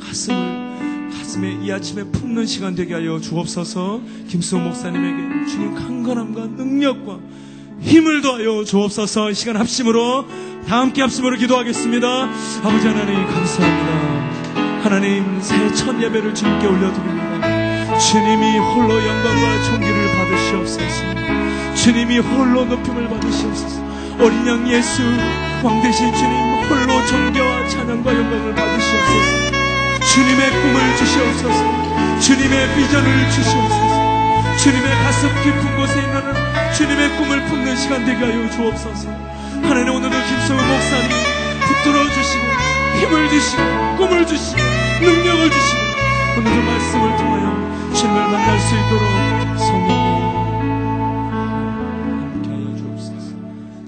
가슴을 가슴에 이 아침에 품는 시간 되게 하여 주옵소서. 김수호 목사님에게 주님 강건함과 능력과 힘을 더하여 주옵소서. 이 시간 합심으로 다 함께 합심으로 기도하겠습니다. 아버지 하나님 감사합니다. 하나님 새 첫 예배를 주님께 올려드립니다. 주님이 홀로 영광과 존귀를 받으시옵소서. 주님이 홀로 높임을 받으시옵소서. 어린 양 예수 왕 대신 주님 홀로 존귀와 찬양과 영광을 받으시옵소서. 주님의 꿈을 주시옵소서. 주님의 비전을 주시옵소서. 주님의 가슴 깊은 곳에 있는 주님의 꿈을 품는 시간 되게 하여 주옵소서. 하나님 오늘도 김성우 목사님 붙들어 주시고 힘을 주시고 꿈을 주시고 능력을 주시고 오늘도 말씀을 통하여 주님을 만날 수 있도록 성령님 함께 하여 주옵소서.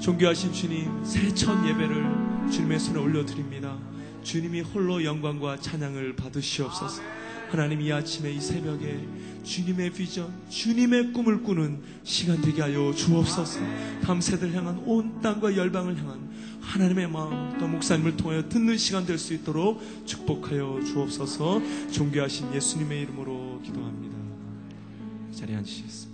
존귀하신 주님 새첫 예배를 주님의 손에 올려드립니다. 주님이 홀로 영광과 찬양을 받으시옵소서. 하나님 이 아침에 이 새벽에 주님의 비전, 주님의 꿈을 꾸는 시간 되게 하여 주옵소서. 세대를 향한 온 땅과 열방을 향한 하나님의 마음 또 목사님을 통하여 듣는 시간 될 수 있도록 축복하여 주옵소서. 존귀하신 예수님의 이름으로 기도합니다. 자리에 앉으시겠습니다.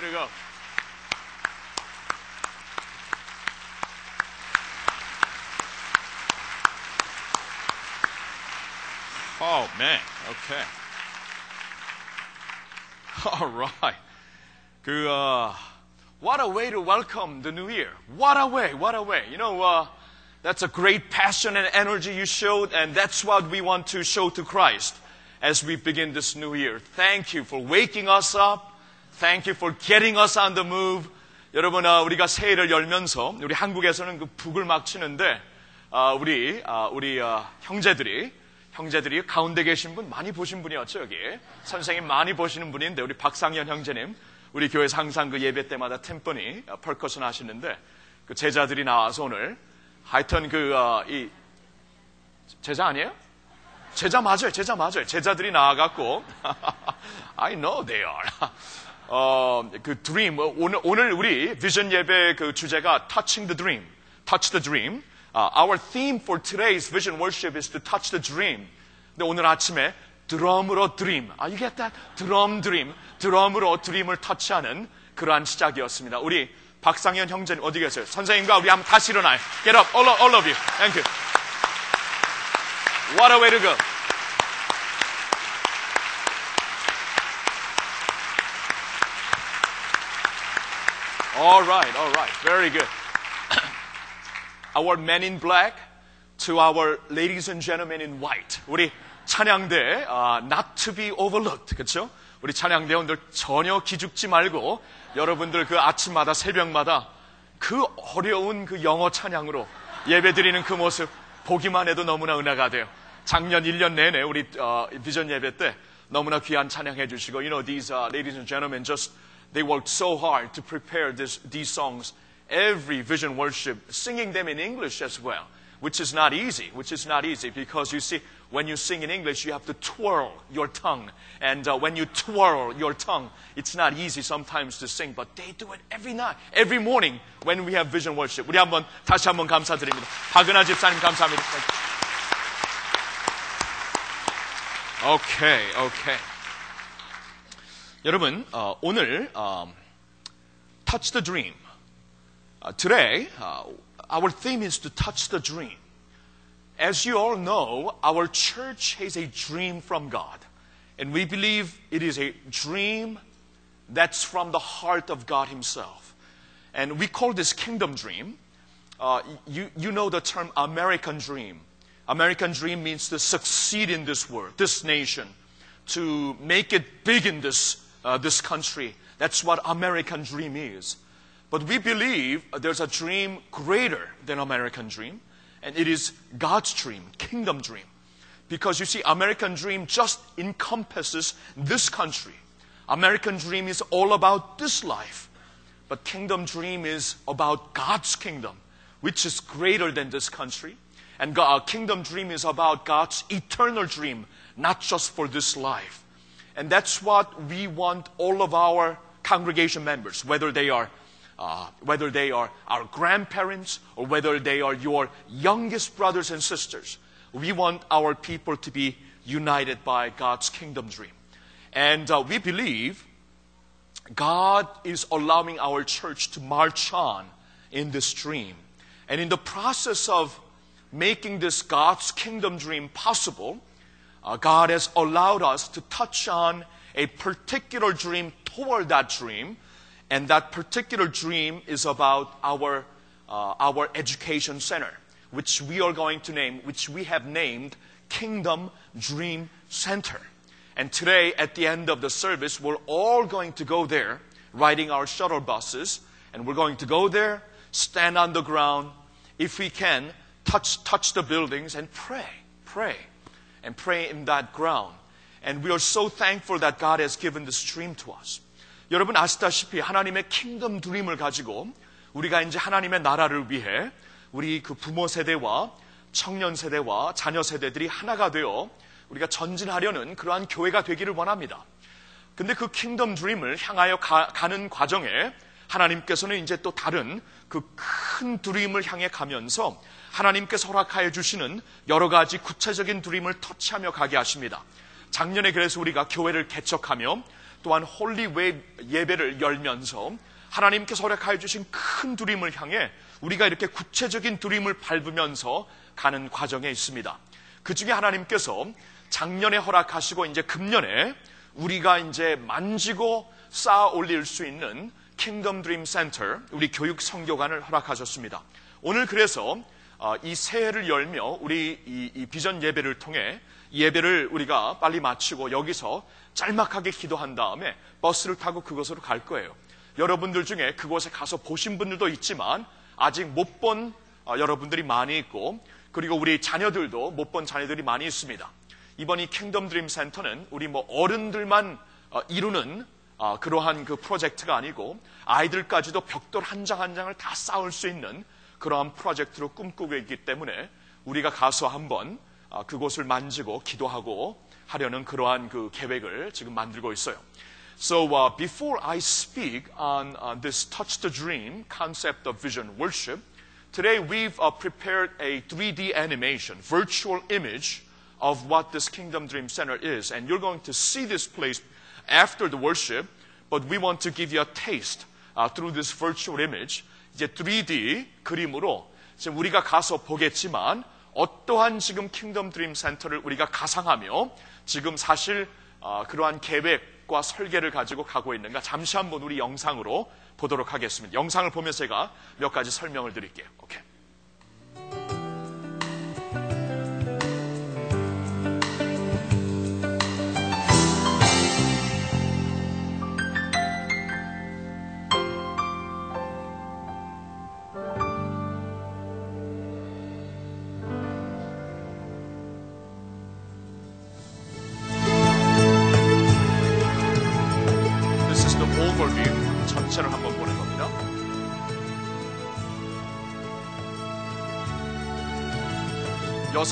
Way to go. Oh, man. Okay. All right. 그, uh, what a way to welcome the new year. What a way, what a way. You know, uh, that's a great passion and energy you showed, and that's what we want to show to Christ as we begin this new year. Thank you for waking us up. Thank you for getting us on the move. 여러분, 어, 우리가 새해를 열면서 우리 한국에서는 그 북을 막 치는데 어, 우리 어, 우리 어, 형제들이 형제들이 가운데 계신 분 많이 보신 분이었죠 여기 선생님 많이 보시는 분인데 우리 박상현 형제님 우리 교회에서 항상 그 예배 때마다 템퍼니 어, 펄커션 하시는데 그 제자들이 나와서 오늘 하여튼 그이 제자 아니에요? 제자 맞아요. 제자 맞아요. 제자들이 나와갖고 I know they are. 어, 그 어, 오늘 오늘 우리 비전 예배 그 주제가 touching the dream, touch the dream. Uh, our theme for today's vision worship is to touch the dream. 근데 오늘 아침에 드럼으로 dream. 아, you get that? 드럼 dream. 드럼으로 드림을 터치하는 그러한 시작이었습니다. 우리 박상현 형제님 어디 계세요? 선생님과 우리 한번 다시 일어나요. Get up, all, all of you. Thank you. What a way to go. All right, all right. Very good. our men in black to our ladies and gentlemen in white. 우리 찬양대 uh, not to be overlooked. 그렇죠? 우리 찬양대원들 전혀 기죽지 말고 여러분들 그 아침마다 새벽마다 그 어려운 그 영어 찬양으로 예배 드리는 그 모습 보기만 해도 너무나 은혜가 돼요. 작년 1년 내내 우리 어, 비전 예배 때 너무나 귀한 찬양해 주시고 you know these uh, ladies and gentlemen just they worked so hard to prepare this, these songs every vision worship singing them in English as well which is not easy which is not easy because you see when you sing in English you have to twirl your tongue and uh, when you twirl your tongue it's not easy sometimes to sing but they do it every night every morning when we have vision worship 우리 한번 다시 한번 감사드립니다 박은하 집사님 감사합니다 오케이, 오케이. 여러분, 어, 오늘 um, touch the dream. Uh, today, uh, our theme is to touch the dream. As you all know, our church has a dream from God, and we believe it is a dream that's from the heart of God Himself. And we call this kingdom dream. Uh, you, you know the term American dream. American dream means to succeed in this world, this nation, to make it big in this, uh, this country. That's what American dream is. But we believe there's a dream greater than American dream, and it is God's dream, kingdom dream. Because you see, American dream just encompasses this country. American dream is all about this life. But kingdom dream is about God's kingdom, which is greater than this country. And God, kingdom dream is about God's eternal dream, not just for this life. And that's what we want all of our congregation members, whether they are uh, whether they are our grandparents or whether they are your youngest brothers and sisters. We want our people to be united by God's kingdom dream. And uh, we believe God is allowing our church to march on in this dream. And in the process of making this God's kingdom dream possible, uh, God has allowed us to touch on a particular dream toward that dream. And that particular dream is about our, uh, our education center, which we are going to name, which we have named Kingdom Dream Center. And today, at the end of the service, we're all going to go there, riding our shuttle buses, and we're going to go there, stand on the ground, if we can, touch, touch the buildings and pray, pray, and pray in that ground. And we are so thankful that God has given this dream to us. 여러분 아시다시피 하나님의 킹덤 드림을 가지고 우리가 이제 하나님의 나라를 위해 우리 그 부모 세대와 청년 세대와 자녀 세대들이 하나가 되어 우리가 전진하려는 그러한 교회가 되기를 원합니다. 근데 그 킹덤 드림을 향하여 가, 는 과정에 하나님께서는 이제 또 다른 그 큰 드림을 향해 가면서 하나님께서 허락하여 주시는 여러 가지 구체적인 드림을 터치하며 가게 하십니다. 작년에 그래서 우리가 교회를 개척하며 또한 홀리웨이 예배를 열면서 하나님께서 허락하여 주신 큰 두림을 향해 우리가 이렇게 구체적인 두림을 밟으면서 가는 과정에 있습니다. 그 중에 하나님께서 작년에 허락하시고 이제 금년에 우리가 이제 만지고 쌓아 올릴 수 있는 킹덤 드림 센터 우리 교육 성교관을 허락하셨습니다. 오늘 그래서 어, 이 새해를 열며 우리 이, 이 비전 예배를 통해 예배를 우리가 빨리 마치고 여기서 짤막하게 기도한 다음에 버스를 타고 그곳으로 갈 거예요. 여러분들 중에 그곳에 가서 보신 분들도 있지만 아직 못 본 여러분들이 많이 있고 그리고 우리 자녀들도 못 본 자녀들이 많이 있습니다. 이번 이 킹덤 드림 센터는 우리 뭐 어른들만 어, 이루는 어, 그러한 그 프로젝트가 아니고 아이들까지도 벽돌 한 장 한 장을 다 쌓을 수 있는 그러한 프로젝트로 꿈꾸고 있기 때문에 우리가 가서 한번 어, 그곳을 만지고 기도하고 하려는 그러한 그 계획을 지금 만들고 있어요. So uh, before I speak on uh, this touch the dream concept of vision worship, today we've uh, prepared a 3D animation, virtual image of what this Kingdom Dream Center is. And you're going to see this place after the worship, but we want to give you a taste uh, through this virtual image. 이제 3D 그림으로 지금 우리가 가서 보겠지만 어떠한 지금 킹덤 드림 센터를 우리가 가상하며 지금 사실 어, 그러한 계획과 설계를 가지고 가고 있는가 잠시 한번 우리 영상으로 보도록 하겠습니다. 영상을 보면서 제가 몇 가지 설명을 드릴게요. 오케이.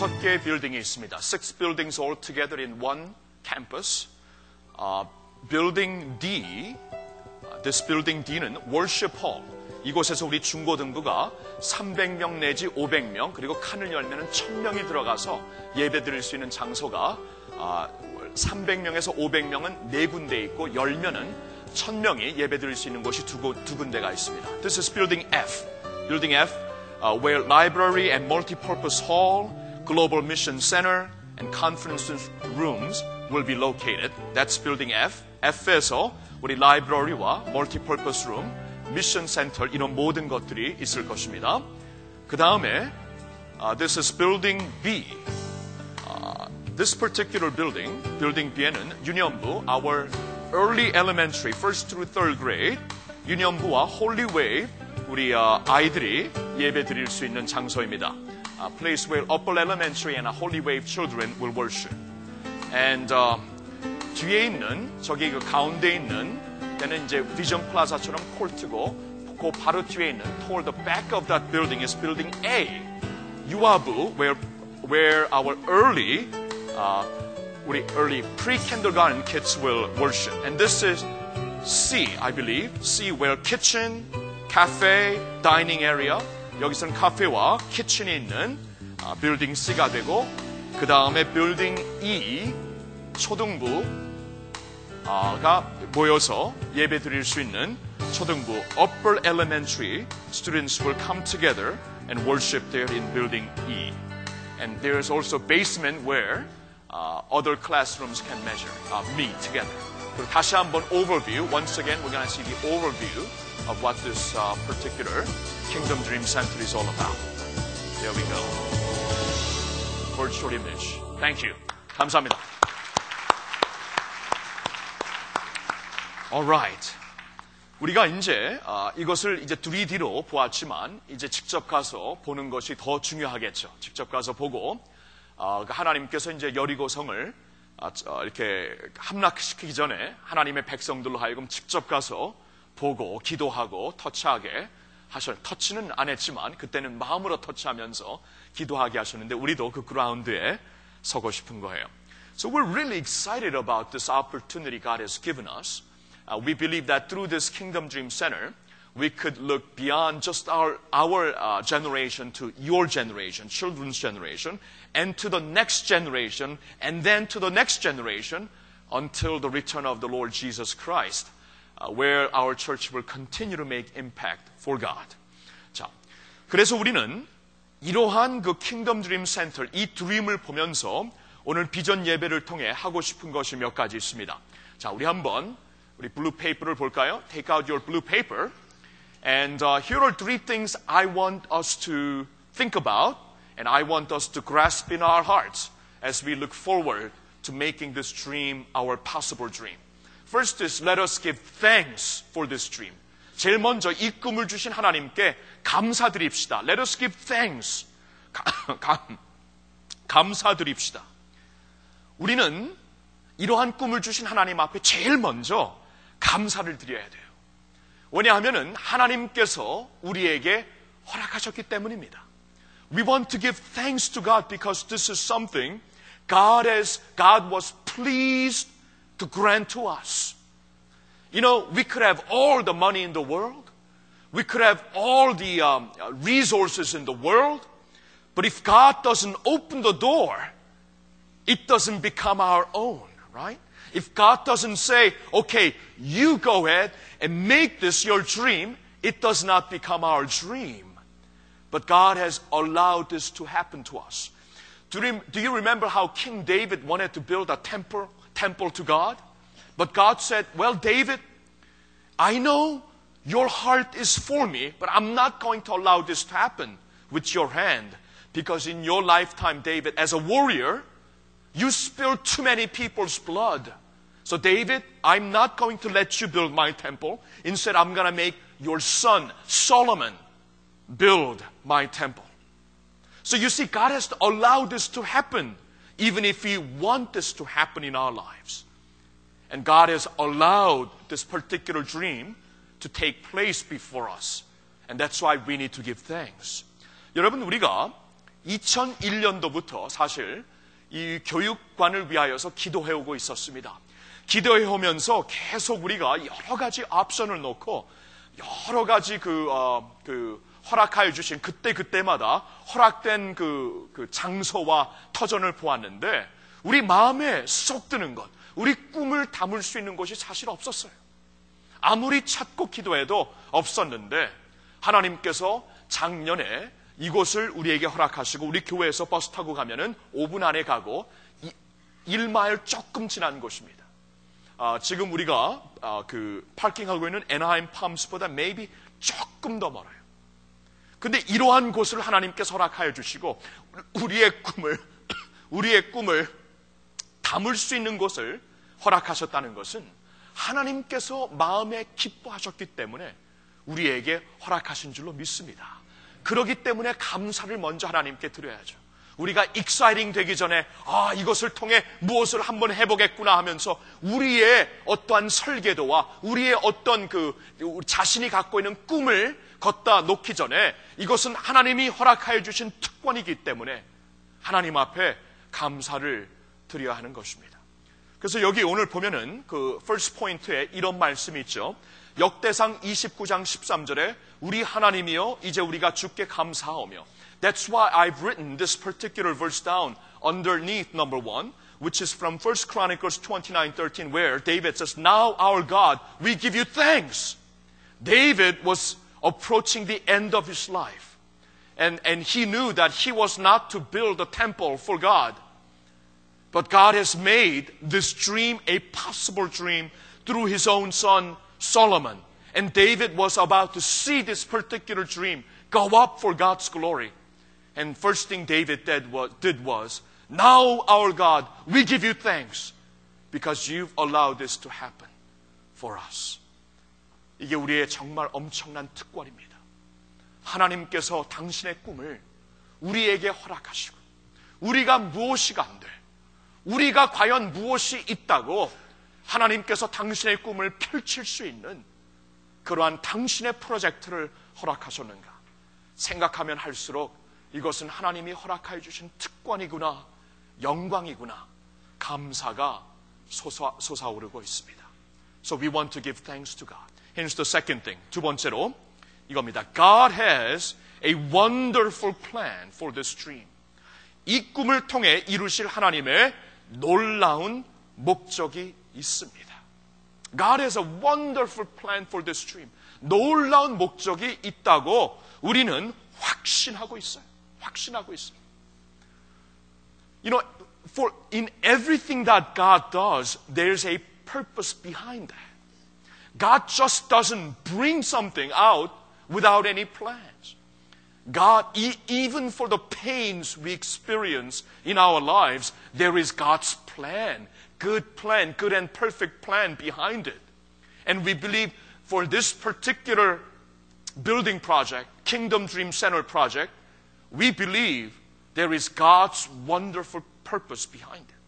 여섯 개의 빌딩이 있습니다. Six buildings all together in one campus. 아, building D, 아, this building D는 worship hall. 이곳에서 우리 중고등부가 300명 내지 500명 그리고 칸을 열면 1000명이 들어가서 예배 드릴 수 있는 장소가 아, 300명에서 500명은 네 군데 있고 열면은 1000명이 예배 드릴 수 있는 곳이 두, 곳- 두 군데가 있습니다. This is building F. Building F, uh, where library and multipurpose hall, global mission center, and conference rooms will be located. That's building F. F에서 우리 라이브러리와 multipurpose room, 미션 센터 이런 모든 것들이 있을 것입니다. 그 다음에 uh, this is building B. This particular building, building B에는 유년부, our early elementary, first through third grade, 유년부와 Holy Wave, 우리 어, 아이들이 예배 드릴 수 있는 장소입니다. A place where upper elementary and Holy Wave children will worship. And uh, 뒤에 있는 저기 그 가운데 있는 때는 이제 비전 플라자처럼 콜트고 그 바로 뒤에 있는 toward the back of that building is building A. 유아부 where where our early uh, 우리 early pre-kindergarten kids will worship. And this is C, I believe. C where kitchen, cafe, dining area. 여기서는 카페와 키친이 있는 아, 빌딩 C가 되고 그 다음에 빌딩 E 초등부 가 모여서 예배 드릴 수 있는 초등부 upper elementary students will come together and worship there in building E. And there is also basement where uh, other classrooms can measure, uh, meet together. 그리고 다시 한번 overview. Once again, we're going to see the overview of what this uh, particular Kingdom Dream Center is all about. There we go. Virtual image. Thank you. 감사합니다. Alright. 우리가 이제 아, 이것을 이제 3D로 보았지만 이제 직접 가서 보는 것이 더 중요하겠죠. 직접 가서 보고 아, 그 하나님께서 이제 여리고성을 아, 저, 이렇게 함락시키기 전에 하나님의 백성들로 하여금 직접 가서 보고 기도하고 터치하게 하셨. 터치는 안 했지만 그때는 마음으로 터치하면서 기도하게 하셨는데 우리도 그 그라운드에 서고 싶은 거예요. So we're really excited about this opportunity God has given us. Uh, we believe that through this Kingdom Dream Center, we could look beyond just our, our uh, generation to your generation, children's generation, and to the next generation, and then to the next generation until the return of the Lord Jesus Christ, uh, where our church will continue to make impact for God. 자, 그래서 우리는 이러한 그 킹덤 드림 센터, 이 드림을 보면서 오늘 비전 예배를 통해 하고 싶은 것이 몇 가지 있습니다. 자, 우리 한번 우리 블루 페이퍼를 볼까요? Take out your blue paper. And uh, here are three things I want us to think about and I want us to grasp in our hearts as we look forward to making this dream our possible dream. First is let us give thanks for this dream. 제일 먼저 이 꿈을 주신 하나님께 감사드립시다. Let us give thanks. 감, 감사드립시다. 우리는 이러한 꿈을 주신 하나님 앞에 제일 먼저 감사를 드려야 돼요. 왜냐하면 하나님께서 우리에게 허락하셨기 때문입니다. We want to give thanks to God because this is something God has, God was pleased to grant to us. You know, we could have all the money in the world. We could have all the um, resources in the world. But if God doesn't open the door, it doesn't become our own, right? If God doesn't say, okay, you go ahead and make this your dream, it does not become our dream. But God has allowed this to happen to us. Do you, remember how King David wanted to build a temple, temple to God? But God said, well, David, I know your heart is for me, but I'm not going to allow this to happen with your hand. Because in your lifetime, David, as a warrior, you spilled too many people's blood. So, David, I'm not going to let you build my temple. Instead, I'm going to make your son, Solomon, build my temple. So, you see, God has allowed this to happen, even if we want this to happen in our lives. And God has allowed this particular dream to take place before us. And that's why we need to give thanks. 여러분, 우리가 2001년도부터 사실 이 교육관을 위하여서 기도해 오고 있었습니다. 기도해 오면서 계속 우리가 여러 가지 옵션을 놓고 여러 가지 그, 어, 그 허락하여 주신 그때 그때마다 허락된 그, 그 장소와 터전을 보았는데 우리 마음에 쏙 드는 것, 우리 꿈을 담을 수 있는 곳이 사실 없었어요. 아무리 찾고 기도해도 없었는데 하나님께서 작년에 이곳을 우리에게 허락하시고 우리 교회에서 버스 타고 가면은 5분 안에 가고 1마일 조금 지난 곳입니다. 아, 지금 우리가 아, 그 파킹하고 있는 에나하임 팜스보다 maybe 조금 더 멀어요. 근데 이러한 곳을 하나님께서 허락하여 주시고 우리의 꿈을 우리의 꿈을 담을 수 있는 곳을 허락하셨다는 것은 하나님께서 마음에 기뻐하셨기 때문에 우리에게 허락하신 줄로 믿습니다. 그러기 때문에 감사를 먼저 하나님께 드려야죠. 우리가 익사이링 되기 전에 아 이것을 통해 무엇을 한번 해보겠구나 하면서 우리의 어떠한 설계도와 우리의 어떤 그 자신이 갖고 있는 꿈을 걷다 놓기 전에 이것은 하나님이 허락하여 주신 특권이기 때문에 하나님 앞에 감사를 드려야 하는 것입니다. 그래서 여기 오늘 보면은 그 first 포인트에 이런 말씀이 있죠. 역대상 29장 13절에 우리 하나님이여 이제 우리가 주께 감사하오며 That's why I've written this particular verse down underneath number one, which is from 1 Chronicles 29:13, where David says, "Now our God, we give you thanks." David was approaching the end of his life, and, and he knew that he was not to build a temple for God, but God has made this dream a possible dream through his own son Solomon. And David was about to see this particular dream go up for God's glory. And first thing David did was, did was, now our God, we give you thanks because you've allowed this to happen for us. 이게 우리의 정말 엄청난 특권입니다. 하나님께서 당신의 꿈을 우리에게 허락하시고 우리가 무엇이 안 돼? 우리가 과연 무엇이 있다고 하나님께서 당신의 꿈을 펼칠 수 있는 그러한 당신의 프로젝트를 허락하셨는가? 생각하면 할수록 이것은 하나님이 허락하여 주신 특권이구나, 영광이구나, 감사가 솟아, 솟아오르고 있습니다. So we want to give thanks to God. Here's the second thing. 두 번째로, 이겁니다. God has a wonderful plan for this dream. 이 꿈을 통해 이루실 하나님의 놀라운 목적이 있습니다. God has a wonderful plan for this dream. 놀라운 목적이 있다고 우리는 확신하고 있어요. 확신하고 있어요. You know, for in everything that God does, there's a purpose behind that. God just doesn't bring something out without any plans. God, e- even for the pains we experience in our lives, there is God's plan, good plan, good and perfect plan behind it. And we believe for this particular building project, Kingdom Dream Center project, we believe there is God's wonderful purpose behind it.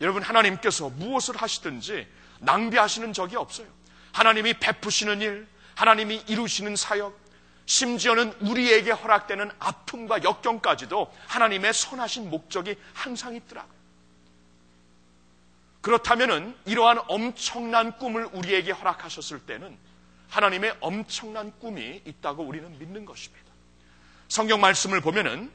여러분, 하나님께서 무엇을 하시든지 낭비하시는 적이 없어요. 하나님이 베푸시는 일, 하나님이 이루시는 사역, 심지어는 우리에게 허락되는 아픔과 역경까지도 하나님의 선하신 목적이 항상 있더라고요. 그렇다면은 이러한 엄청난 꿈을 우리에게 허락하셨을 때는 하나님의 엄청난 꿈이 있다고 우리는 믿는 것입니다. 성경 말씀을 보면은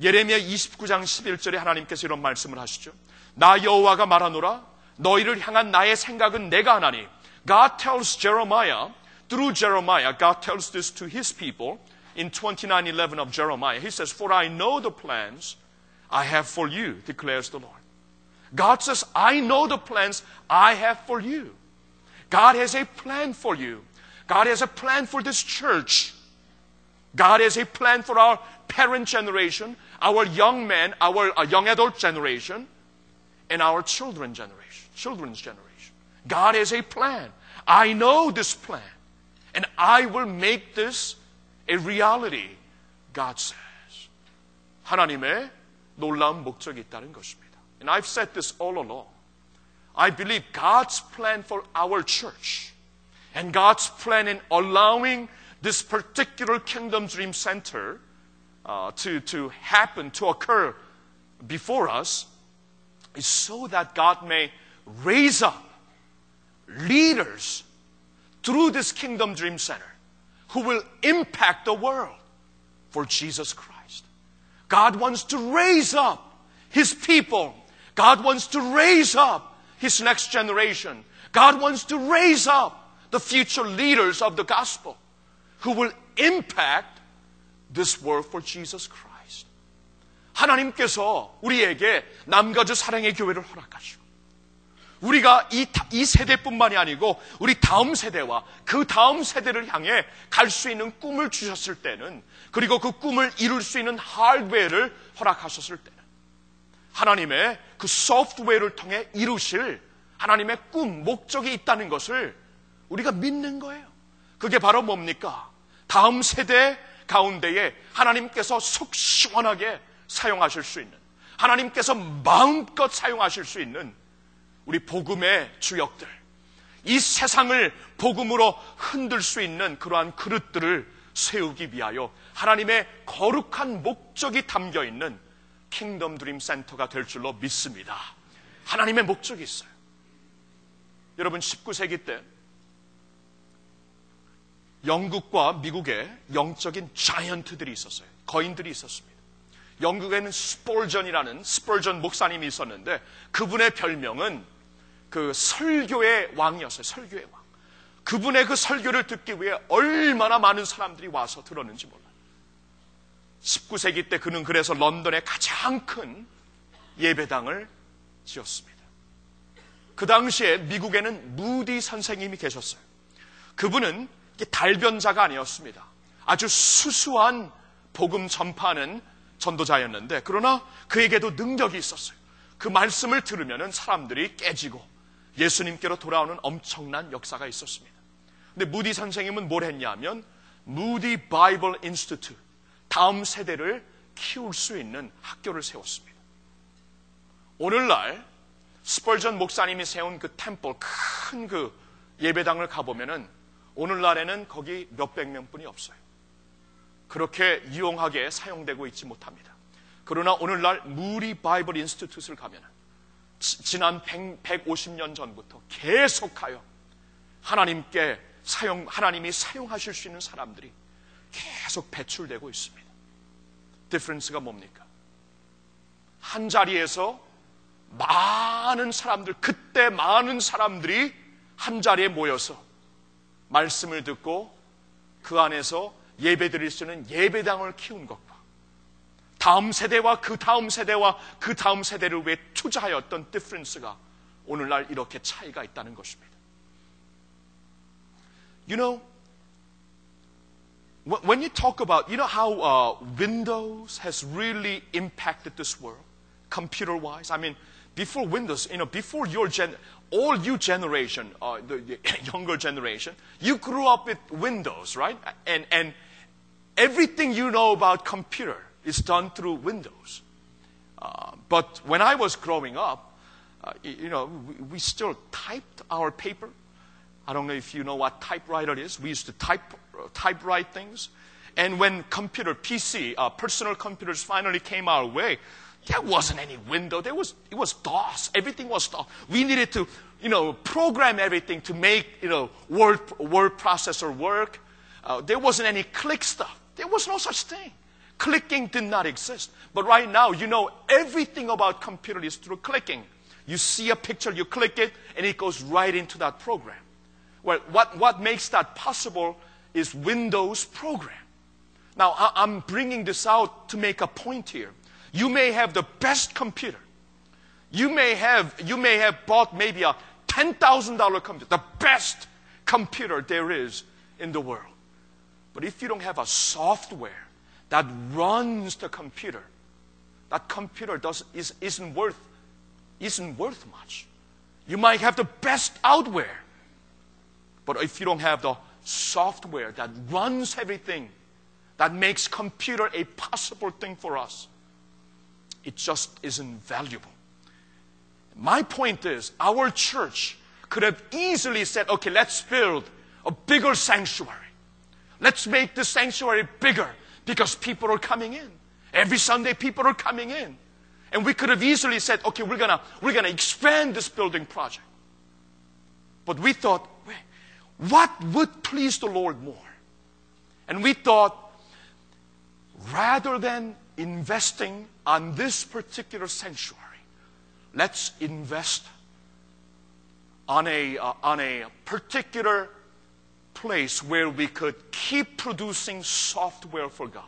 예레미야 29장 11절에 하나님께서 이런 말씀을 하시죠. 나 여호와가 말하노라 너희를 향한 나의 생각은 내가 하나니 God tells Jeremiah through Jeremiah God tells this to his people in 29:11 of Jeremiah. He says, "For I know the plans I have for you," declares the Lord. God says, I know the plans I have for you. God has a plan for you. God has a plan for this church. God has a plan for our parent generation, our young men, our uh, young adult generation, and our children generation, children's generation. God has a plan. I know this plan, and I will make this a reality, God says. 하나님의 놀라운 목적이 있다는 것입니다. And I've said this all along. I believe God's plan for our church and God's plan in allowing this particular Kingdom Dream Center uh, to, to happen, to occur before us, is so that God may raise up leaders through this Kingdom Dream Center who will impact the world for Jesus Christ. God wants to raise up His people. God wants to raise up His next generation. God wants to raise up the future leaders of the gospel who will impact this world for Jesus Christ. 하나님께서 우리에게 남가주 사랑의 교회를 허락하시고 우리가 이, 이 세대뿐만이 아니고 우리 다음 세대와 그 다음 세대를 향해 갈 수 있는 꿈을 주셨을 때는 그리고 그 꿈을 이룰 수 있는 하드웨어를 허락하셨을 때는 하나님의 그 소프트웨어를 통해 이루실 하나님의 꿈, 목적이 있다는 것을 우리가 믿는 거예요. 그게 바로 뭡니까? 다음 세대 가운데에 하나님께서 속 시원하게 사용하실 수 있는, 하나님께서 마음껏 사용하실 수 있는 우리 복음의 주역들, 이 세상을 복음으로 흔들 수 있는 그러한 그릇들을 세우기 위하여 하나님의 거룩한 목적이 담겨 있는 킹덤 드림 센터가 될 줄로 믿습니다. 하나님의 목적이 있어요. 여러분 19세기 때 영국과 미국에 영적인 자이언트들이 있었어요. 거인들이 있었습니다. 영국에는 스폴전이라는 스폴전 목사님이 있었는데 그분의 별명은 그 설교의 왕이었어요. 설교의 왕. 그분의 그 설교를 듣기 위해 얼마나 많은 사람들이 와서 들었는지 몰라요. 19세기 때 그는 그래서 런던의 가장 큰 예배당을 지었습니다. 그 당시에 미국에는 무디 선생님이 계셨어요. 그분은 달변자가 아니었습니다. 아주 수수한 복음 전파하는 전도자였는데 그러나 그에게도 능력이 있었어요. 그 말씀을 들으면 사람들이 깨지고 예수님께로 돌아오는 엄청난 역사가 있었습니다. 근데 무디 선생님은 뭘 했냐면 무디 바이블 인스티튜트 다음 세대를 키울 수 있는 학교를 세웠습니다. 오늘날 스펄전 목사님이 세운 그 템플 큰 그 예배당을 가보면은 오늘날에는 거기 몇백 명뿐이 없어요. 그렇게 유용하게 사용되고 있지 못합니다. 그러나 오늘날 무리 바이블 인스티튜트를 가면 지난 100, 150년 전부터 계속하여 하나님께 사용, 하나님이 사용하실 수 있는 사람들이 계속 배출되고 있습니다. 디퍼런스가 뭡니까? 한 자리에서 많은 사람들, 그때 많은 사람들이 한 자리에 모여서 말씀을 듣고 그 안에서 예배 드릴 수 있는 예배당을 키운 것과 다음 세대와 그 다음 세대와 그 다음 세대를 위해 투자하였던 디퍼런스가 오늘날 이렇게 차이가 있다는 것입니다. You know, when you talk about, you know how uh, Windows has really impacted this world, computer-wise. I mean, before Windows, you know, before your gen, all you generation, uh, the, the younger generation, you grew up with Windows, right? And and everything you know about computer is done through Windows. Uh, but when I was growing up, uh, you know, we, we still typed our paper. I don't know if you know what typewriter is. We used to type, uh, typewrite things. And when computer, PC, uh, personal computers finally came our way, there wasn't any window. There was, it was DOS. Everything was DOS. We needed to, you know, program everything to make, you know, word, word processor work. Uh, there wasn't any click stuff. There was no such thing. Clicking did not exist. But right now, you know everything about computer is through clicking. You see a picture, you click it, and it goes right into that program. Well, what, what makes that possible is Windows program. Now, I, I'm bringing this out to make a point here. You may have the best computer. You may have, you may have bought maybe a $10,000 computer, the best computer there is in the world. But if you don't have a software that runs the computer, that computer does, is, isn't, worth, isn't worth much. You might have the best hardware, but if you don't have the software that runs everything, that makes computer a possible thing for us, it just isn't valuable. My point is, our church could have easily said, okay, let's build a bigger sanctuary. Let's make the sanctuary bigger because people are coming in. Every Sunday, people are coming in. And we could have easily said, okay, we're gonna, we're gonna expand this building project. But we thought, wait, what would please the Lord more? And we thought, rather than investing on this particular sanctuary, let's invest on a, uh, on a particular place where we could keep producing software for God.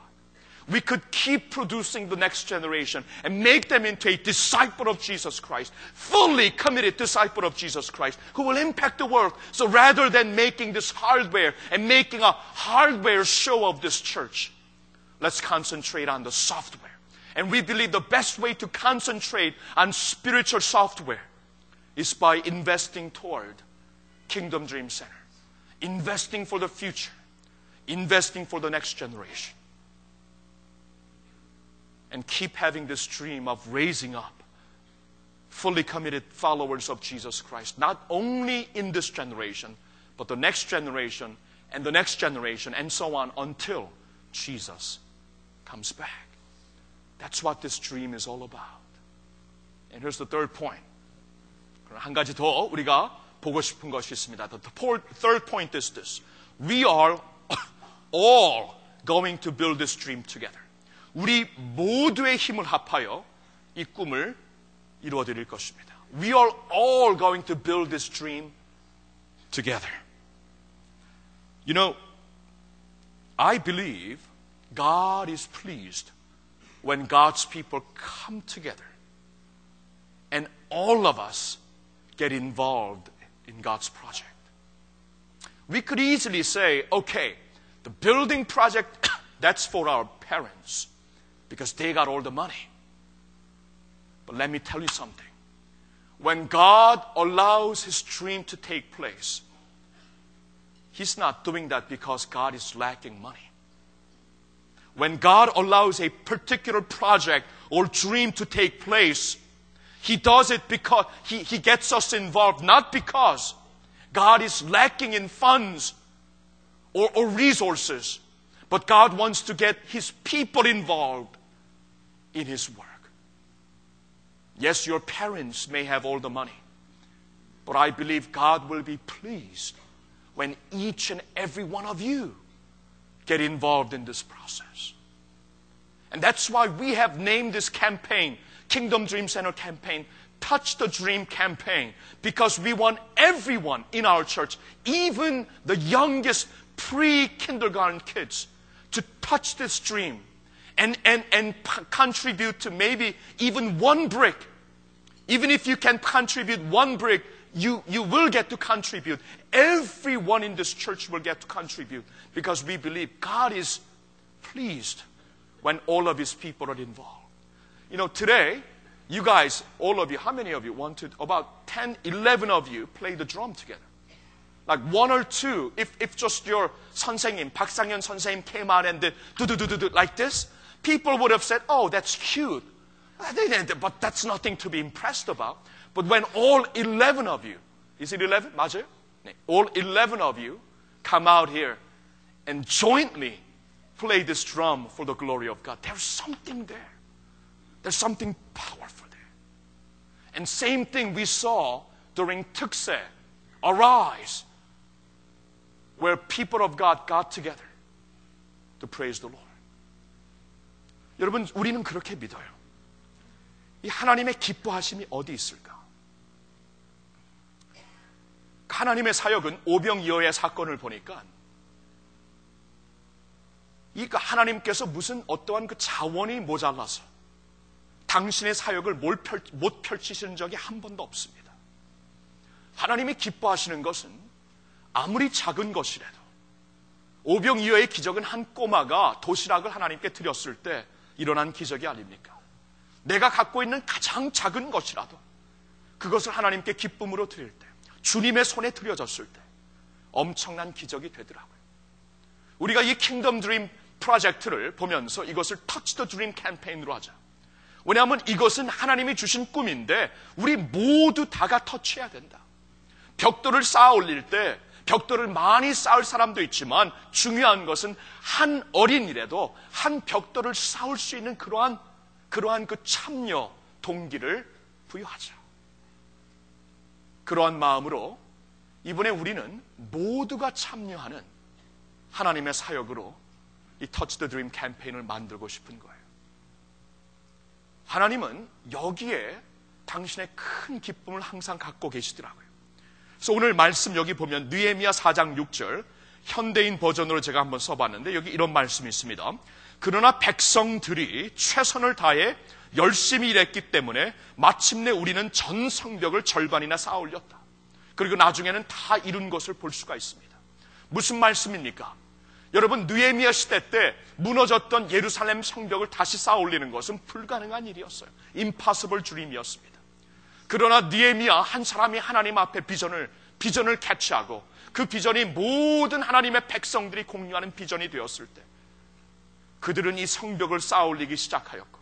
We could keep producing the next generation and make them into a disciple of Jesus Christ, fully committed disciple of Jesus Christ, who will impact the world. So rather than making this hardware and making a hardware show of this church, let's concentrate on the software. And we believe the best way to concentrate on spiritual software is by investing toward Kingdom Dream Center investing for the future, investing for the next generation. And keep having this dream of raising up fully committed followers of Jesus Christ, not only in this generation, but the next generation and the next generation, and so on until Jesus comes back. That's what this dream is all about. And here's the third point. 한 가지 더 우리가 보고 싶은 것이 있습니다. The third point is this. We are all going to build this dream together. 우리 모두의 힘을 합하여 이 꿈을 이루어 드릴 것입니다. We are all going to build this dream together. You know, I believe God is pleased when God's people come together and all of us get involved in God's project. We could easily say, okay, the building project, that's for our parents because they got all the money. But let me tell you something. When God allows His dream to take place, He's not doing that because God is lacking money. When God allows a particular project or dream to take place, he does it because he, he gets us involved, not because God is lacking in funds or, or resources, but God wants to get His people involved in His work. Yes, your parents may have all the money, but I believe God will be pleased when each and every one of you get involved in this process. And that's why we have named this campaign Kingdom Dream Center campaign Touch the Dream campaign because we want everyone in our church, even the youngest pre kindergarten kids, to touch this dream and, and, and p- contribute to maybe even one brick. Even if you can contribute one brick, you, you will get to contribute. Everyone in this church will get to contribute because we believe God is pleased when all of his people are involved. You know, today, you guys, all of you, how many of you wanted, about 10, 11 of you play the drum together? Like one or two, if, if just your 선생님, 박상현 선생님 came out and did do-do-do-do like this, people would have said, oh, that's cute. But that's nothing to be impressed about. But when all 11 of you, is it 11? 맞아요? 네, all 11 of you come out here and jointly play this drum for the glory of God, there's something there. There's something powerful there. And same thing we saw during Tukse, Arise, where people of God got together to praise the Lord. 여러분, 우리는 그렇게 믿어요. 이 하나님의 기뻐하심이 어디 있을까? 하나님의 사역은 오병이어의 사건을 보니까 이 하나님께서 무슨 어떠한 그 자원이 모자라서 당신의 사역을 못 펼치시는 적이 한 번도 없습니다. 하나님이 기뻐하시는 것은 아무리 작은 것이라도 오병이어의 기적은 한 꼬마가 도시락을 하나님께 드렸을 때 일어난 기적이 아닙니까? 내가 갖고 있는 가장 작은 것이라도 그것을 하나님께 기쁨으로 드릴 때 주님의 손에 드려졌을 때 엄청난 기적이 되더라고요. 우리가 이 킹덤 드림 프로젝트를 보면서 이것을 터치 더 드림 캠페인으로 하자. 왜냐하면 이것은 하나님이 주신 꿈인데 우리 모두 다가 터치해야 된다. 벽돌을 쌓아 올릴 때 벽돌을 많이 쌓을 사람도 있지만 중요한 것은 한 어린이라도 한 벽돌을 쌓을 수 있는 그러한 그러한 그 참여 동기를 부여하자. 그러한 마음으로 이번에 우리는 모두가 참여하는 하나님의 사역으로 이 터치 더 드림 캠페인을 만들고 싶은 거예요. 하나님은 여기에 당신의 큰 기쁨을 항상 갖고 계시더라고요. 그래서 오늘 말씀 여기 보면 느에미야 4장 6절 현대인 버전으로 제가 한번 써봤는데 여기 이런 말씀이 있습니다. 그러나 백성들이 최선을 다해 열심히 일했기 때문에 마침내 우리는 전 성벽을 절반이나 쌓아 올렸다. 그리고 나중에는 다 이룬 것을 볼 수가 있습니다. 무슨 말씀입니까? 여러분 느에미아 시대 때 무너졌던 예루살렘 성벽을 다시 쌓아 올리는 것은 불가능한 일이었어요. 임파서블 주림이었습니다. 그러나 느에미아 한 사람이 하나님 앞에 비전을 비전을 캐치하고 그 비전이 모든 하나님의 백성들이 공유하는 비전이 되었을 때 그들은 이 성벽을 쌓아 올리기 시작하였고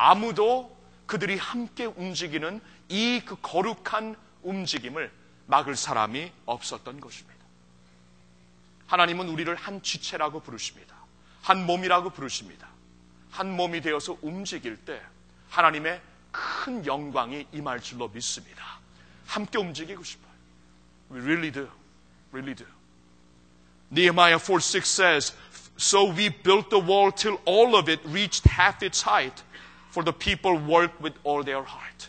아무도 그들이 함께 움직이는 이 그 거룩한 움직임을 막을 사람이 없었던 것입니다. 하나님은 우리를 한 지체라고 부르십니다. 한 몸이라고 부르십니다. 한 몸이 되어서 움직일 때 하나님의 큰 영광이 임할 줄로 믿습니다. 함께 움직이고 싶어요. We really do. Really do. Nehemiah 4:6 says, So we built the wall till all of it reached half its height, for the people worked with all their heart.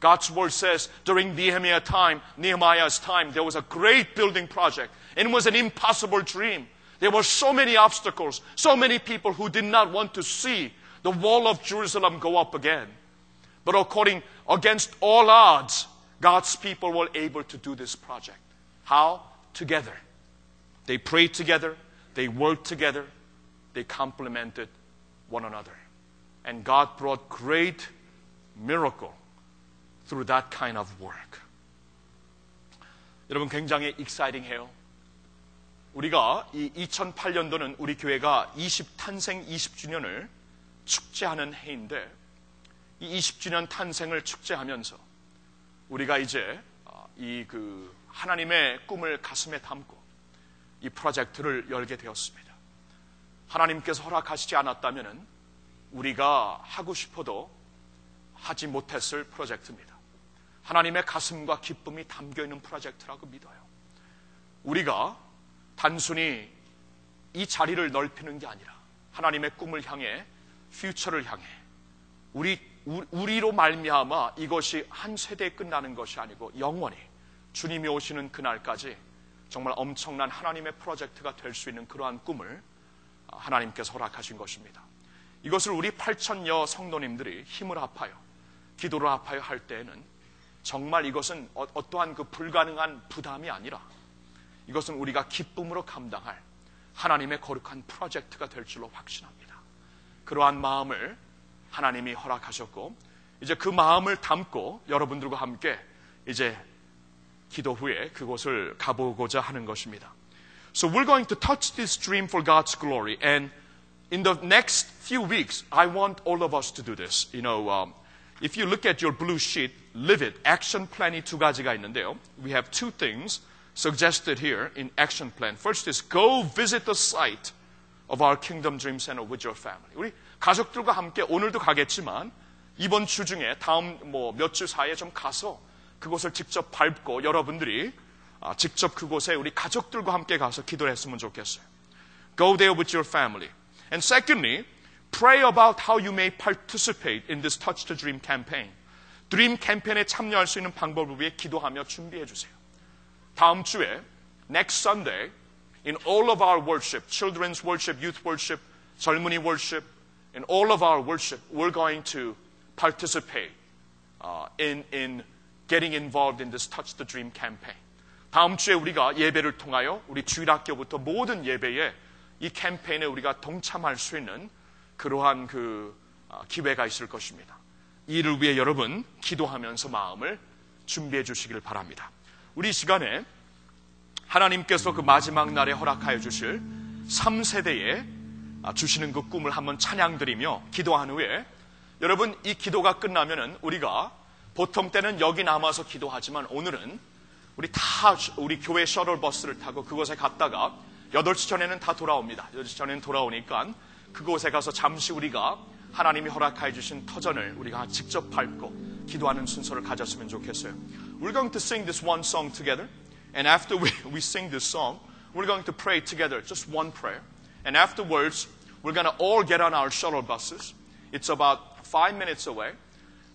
God's word says during Nehemiah time, Nehemiah's time, there was a great building project. And it was an impossible dream. There were so many obstacles, so many people who did not want to see the wall of Jerusalem go up again. But according against all odds, God's people were able to do this project. How? Together. They prayed together, they worked together, they complemented one another. And God brought great miracle through that kind of work. 여러분 굉장히 익사이딩해요. 우리가 이 2008년도는 우리 교회가 20 탄생 20주년을 축제하는 해인데 이 20주년 탄생을 축제하면서 우리가 이제 이 그 하나님의 꿈을 가슴에 담고 이 프로젝트를 열게 되었습니다. 하나님께서 허락하시지 않았다면 우리가 하고 싶어도 하지 못했을 프로젝트입니다. 하나님의 가슴과 기쁨이 담겨 있는 프로젝트라고 믿어요. 우리가 단순히 이 자리를 넓히는 게 아니라 하나님의 꿈을 향해 퓨처를 향해 우리 우리로 말미암아 이것이 한 세대에 끝나는 것이 아니고 영원히 주님이 오시는 그날까지 정말 엄청난 하나님의 프로젝트가 될 수 있는 그러한 꿈을 하나님께서 허락하신 것입니다. 이것을 우리 8천여 성도님들이 힘을 합하여 기도를 합하여 할 때에는 정말 이것은 어, 어떠한 그 불가능한 부담이 아니라 이것은 우리가 기쁨으로 감당할 하나님의 거룩한 프로젝트가 될 줄로 확신합니다. 그러한 마음을 하나님이 허락하셨고 이제 그 마음을 담고 여러분들과 함께 이제 기도 후에 그곳을 가보고자 하는 것입니다. So we're going to touch this dream for God's glory and in the next few weeks I want all of us to do this. You know, um, if you look at your blue sheet, live it. action plan이 두 가지가 있는데요. We have two things suggested here in action plan. First is go visit the site of our Kingdom Dream Center with your family. 우리 가족들과 함께 오늘도 가겠지만 이번 주 중에 다음 뭐 몇 주 사이에 좀 가서 그곳을 직접 밟고 여러분들이 직접 그곳에 우리 가족들과 함께 가서 기도를 했으면 좋겠어요. Go there with your family. And secondly, pray about how you may participate in this Touch the Dream campaign. 드림 캠페인에 참여할 수 있는 방법을 위해 기도하며 준비해 주세요. 다음 주에 next Sunday in all of our worship, children's worship, youth worship, 젊은이 worship, in all of our worship, we're going to participate uh, in, in getting involved in this Touch the Dream campaign. 다음 주에 우리가 예배를 통하여 우리 주일학교부터 모든 예배에 이 캠페인에 우리가 동참할 수 있는 그러한 그 기회가 있을 것입니다. 이를 위해 여러분 기도하면서 마음을 준비해 주시길 바랍니다. 우리 시간에 하나님께서 그 마지막 날에 허락하여 주실 3세대에 주시는 그 꿈을 한번 찬양드리며 기도한 후에 여러분 이 기도가 끝나면은 우리가 보통 때는 여기 남아서 기도하지만 오늘은 우리 다 우리 교회 셔틀버스를 타고 그곳에 갔다가 8시 전에는 다 돌아옵니다. 8시 전에는 돌아오니까 그곳에 가서 잠시 우리가 하나님이 허락해 주신 터전을 우리가 직접 밟고 기도하는 순서를 가졌으면 좋겠어요. We're going to sing this one song together. And after we, we sing this song, we're going to pray together, just one prayer. And afterwards, we're going to all get on our shuttle buses. It's about five minutes away.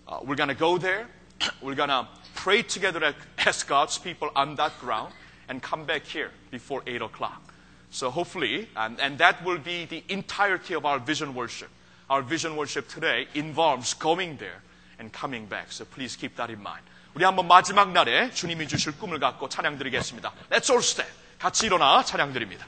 Uh, we're going to go there. we're going to pray together as God's people on that ground and come back here before 8 o'clock. So hopefully, and, and that will be the entirety of our vision worship. Our vision worship today involves going there and coming back. So please keep that in mind. 우리 한번 마지막 날에 주님이 주실 꿈을 갖고 찬양 드리겠습니다. Let's all stand. 같이 일어나 찬양 드립니다.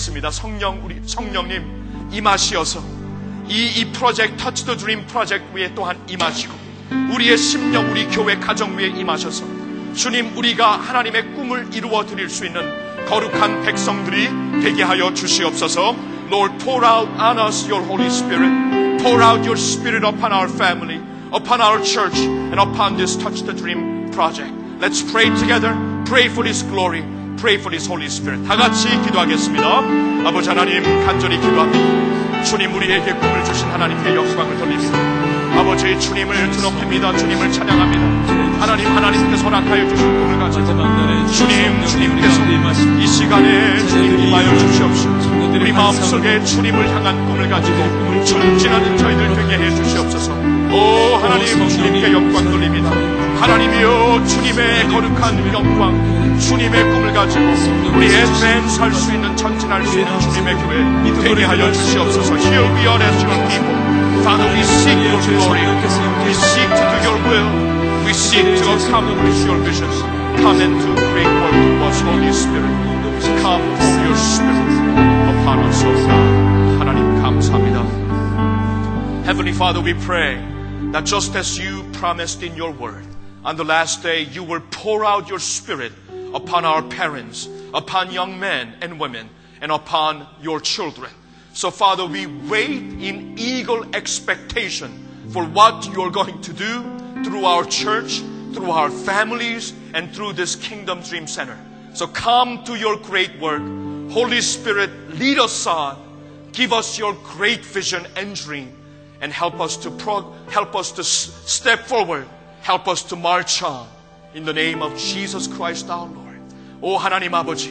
기도하겠습니다. 성령 우리 성령님 임하시어서 이, 이 프로젝트 터치 더 드림 프로젝트 위에 또한 임하시고 우리의 심령 우리 교회 가정 위에 임하셔서 주님 우리가 하나님의 꿈을 이루어 드릴 수 있는 거룩한 백성들이 되게 하여 주시옵소서. Lord, pour out on us your Holy Spirit. Pour out your Spirit upon our family, upon our church, and upon this Touch the Dream project. Let's pray together. Pray for His glory. Pray for His Holy Spirit. 다 같이 기도하겠습니다. 아버지 하나님 간절히 기도합니다. 주님 우리에게 꿈을 주신 하나님께 영광을 돌립니다. 아버지 주님을 드높입니다. 주님을 찬양합니다. 하나님 하나님께서 허락하여 주신 꿈을 가지고 주님 주님께서 이 시간에 주님 임하여 주시옵소서. 우리 마음속에 주님을 향한 꿈을 가지고 전진하는 저희들 되게 해 주시옵소서. 오 하나님 주님께 영광 돌립니다. 하나님이여 주님의 거룩한 영광 주님의 꿈을 가지고 우리 에덴 살수 있는 전진할 수 있는 주님의 교회 되게 하여 주시옵소서. Here we are as your people. Father, we seek your glory. We seek to do your will. We seek to accomplish your visions. Come and do great work to us, Holy Spirit. Come, pour your Spirit upon us, O God. 하나님 감사합니다. Heavenly Father, we pray that just as you promised in your word, on the last day you will pour out your Spirit upon our parents, upon young men and women, and upon your children. So, Father, we wait in eager expectation for what you're going to do through our church, through our families, and through this Kingdom Dream Center. So, come to your great work. Holy Spirit, lead us on. Give us your great vision and dream, and help us to pro- help us to s- step forward. Help us to march on. In the name of Jesus Christ our Lord. 오 하나님 아버지,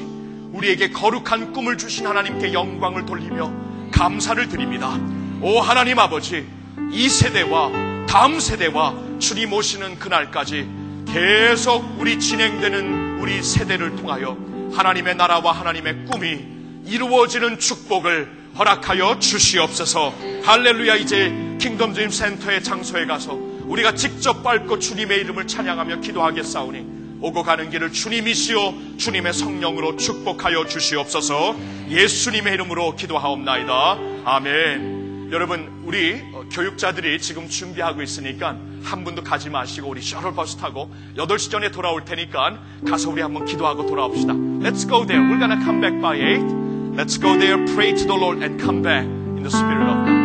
우리에게 거룩한 꿈을 주신 하나님께 영광을 돌리며 감사를 드립니다. 오 하나님 아버지, 이 세대와 다음 세대와 주님 오시는 그날까지 계속 우리 진행되는 우리 세대를 통하여 하나님의 나라와 하나님의 꿈이 이루어지는 축복을 허락하여 주시옵소서. 할렐루야 이제 킹덤 드림 센터의 장소에 가서 우리가 직접 밟고 주님의 이름을 찬양하며 기도하겠사오니 오고 가는 길을 주님이시오 주님의 성령으로 축복하여 주시옵소서 예수님의 이름으로 기도하옵나이다. 아멘. 여러분, 우리 어, 교육자들이 지금 준비하고 있으니까 한 분도 가지 마시고 우리 셔틀버스 타고 8시 전에 돌아올 테니까 가서 우리 한번 기도하고 돌아옵시다. Let's go there. We're gonna come back by 8. Let's go there, pray to the Lord and come back in the spirit of God.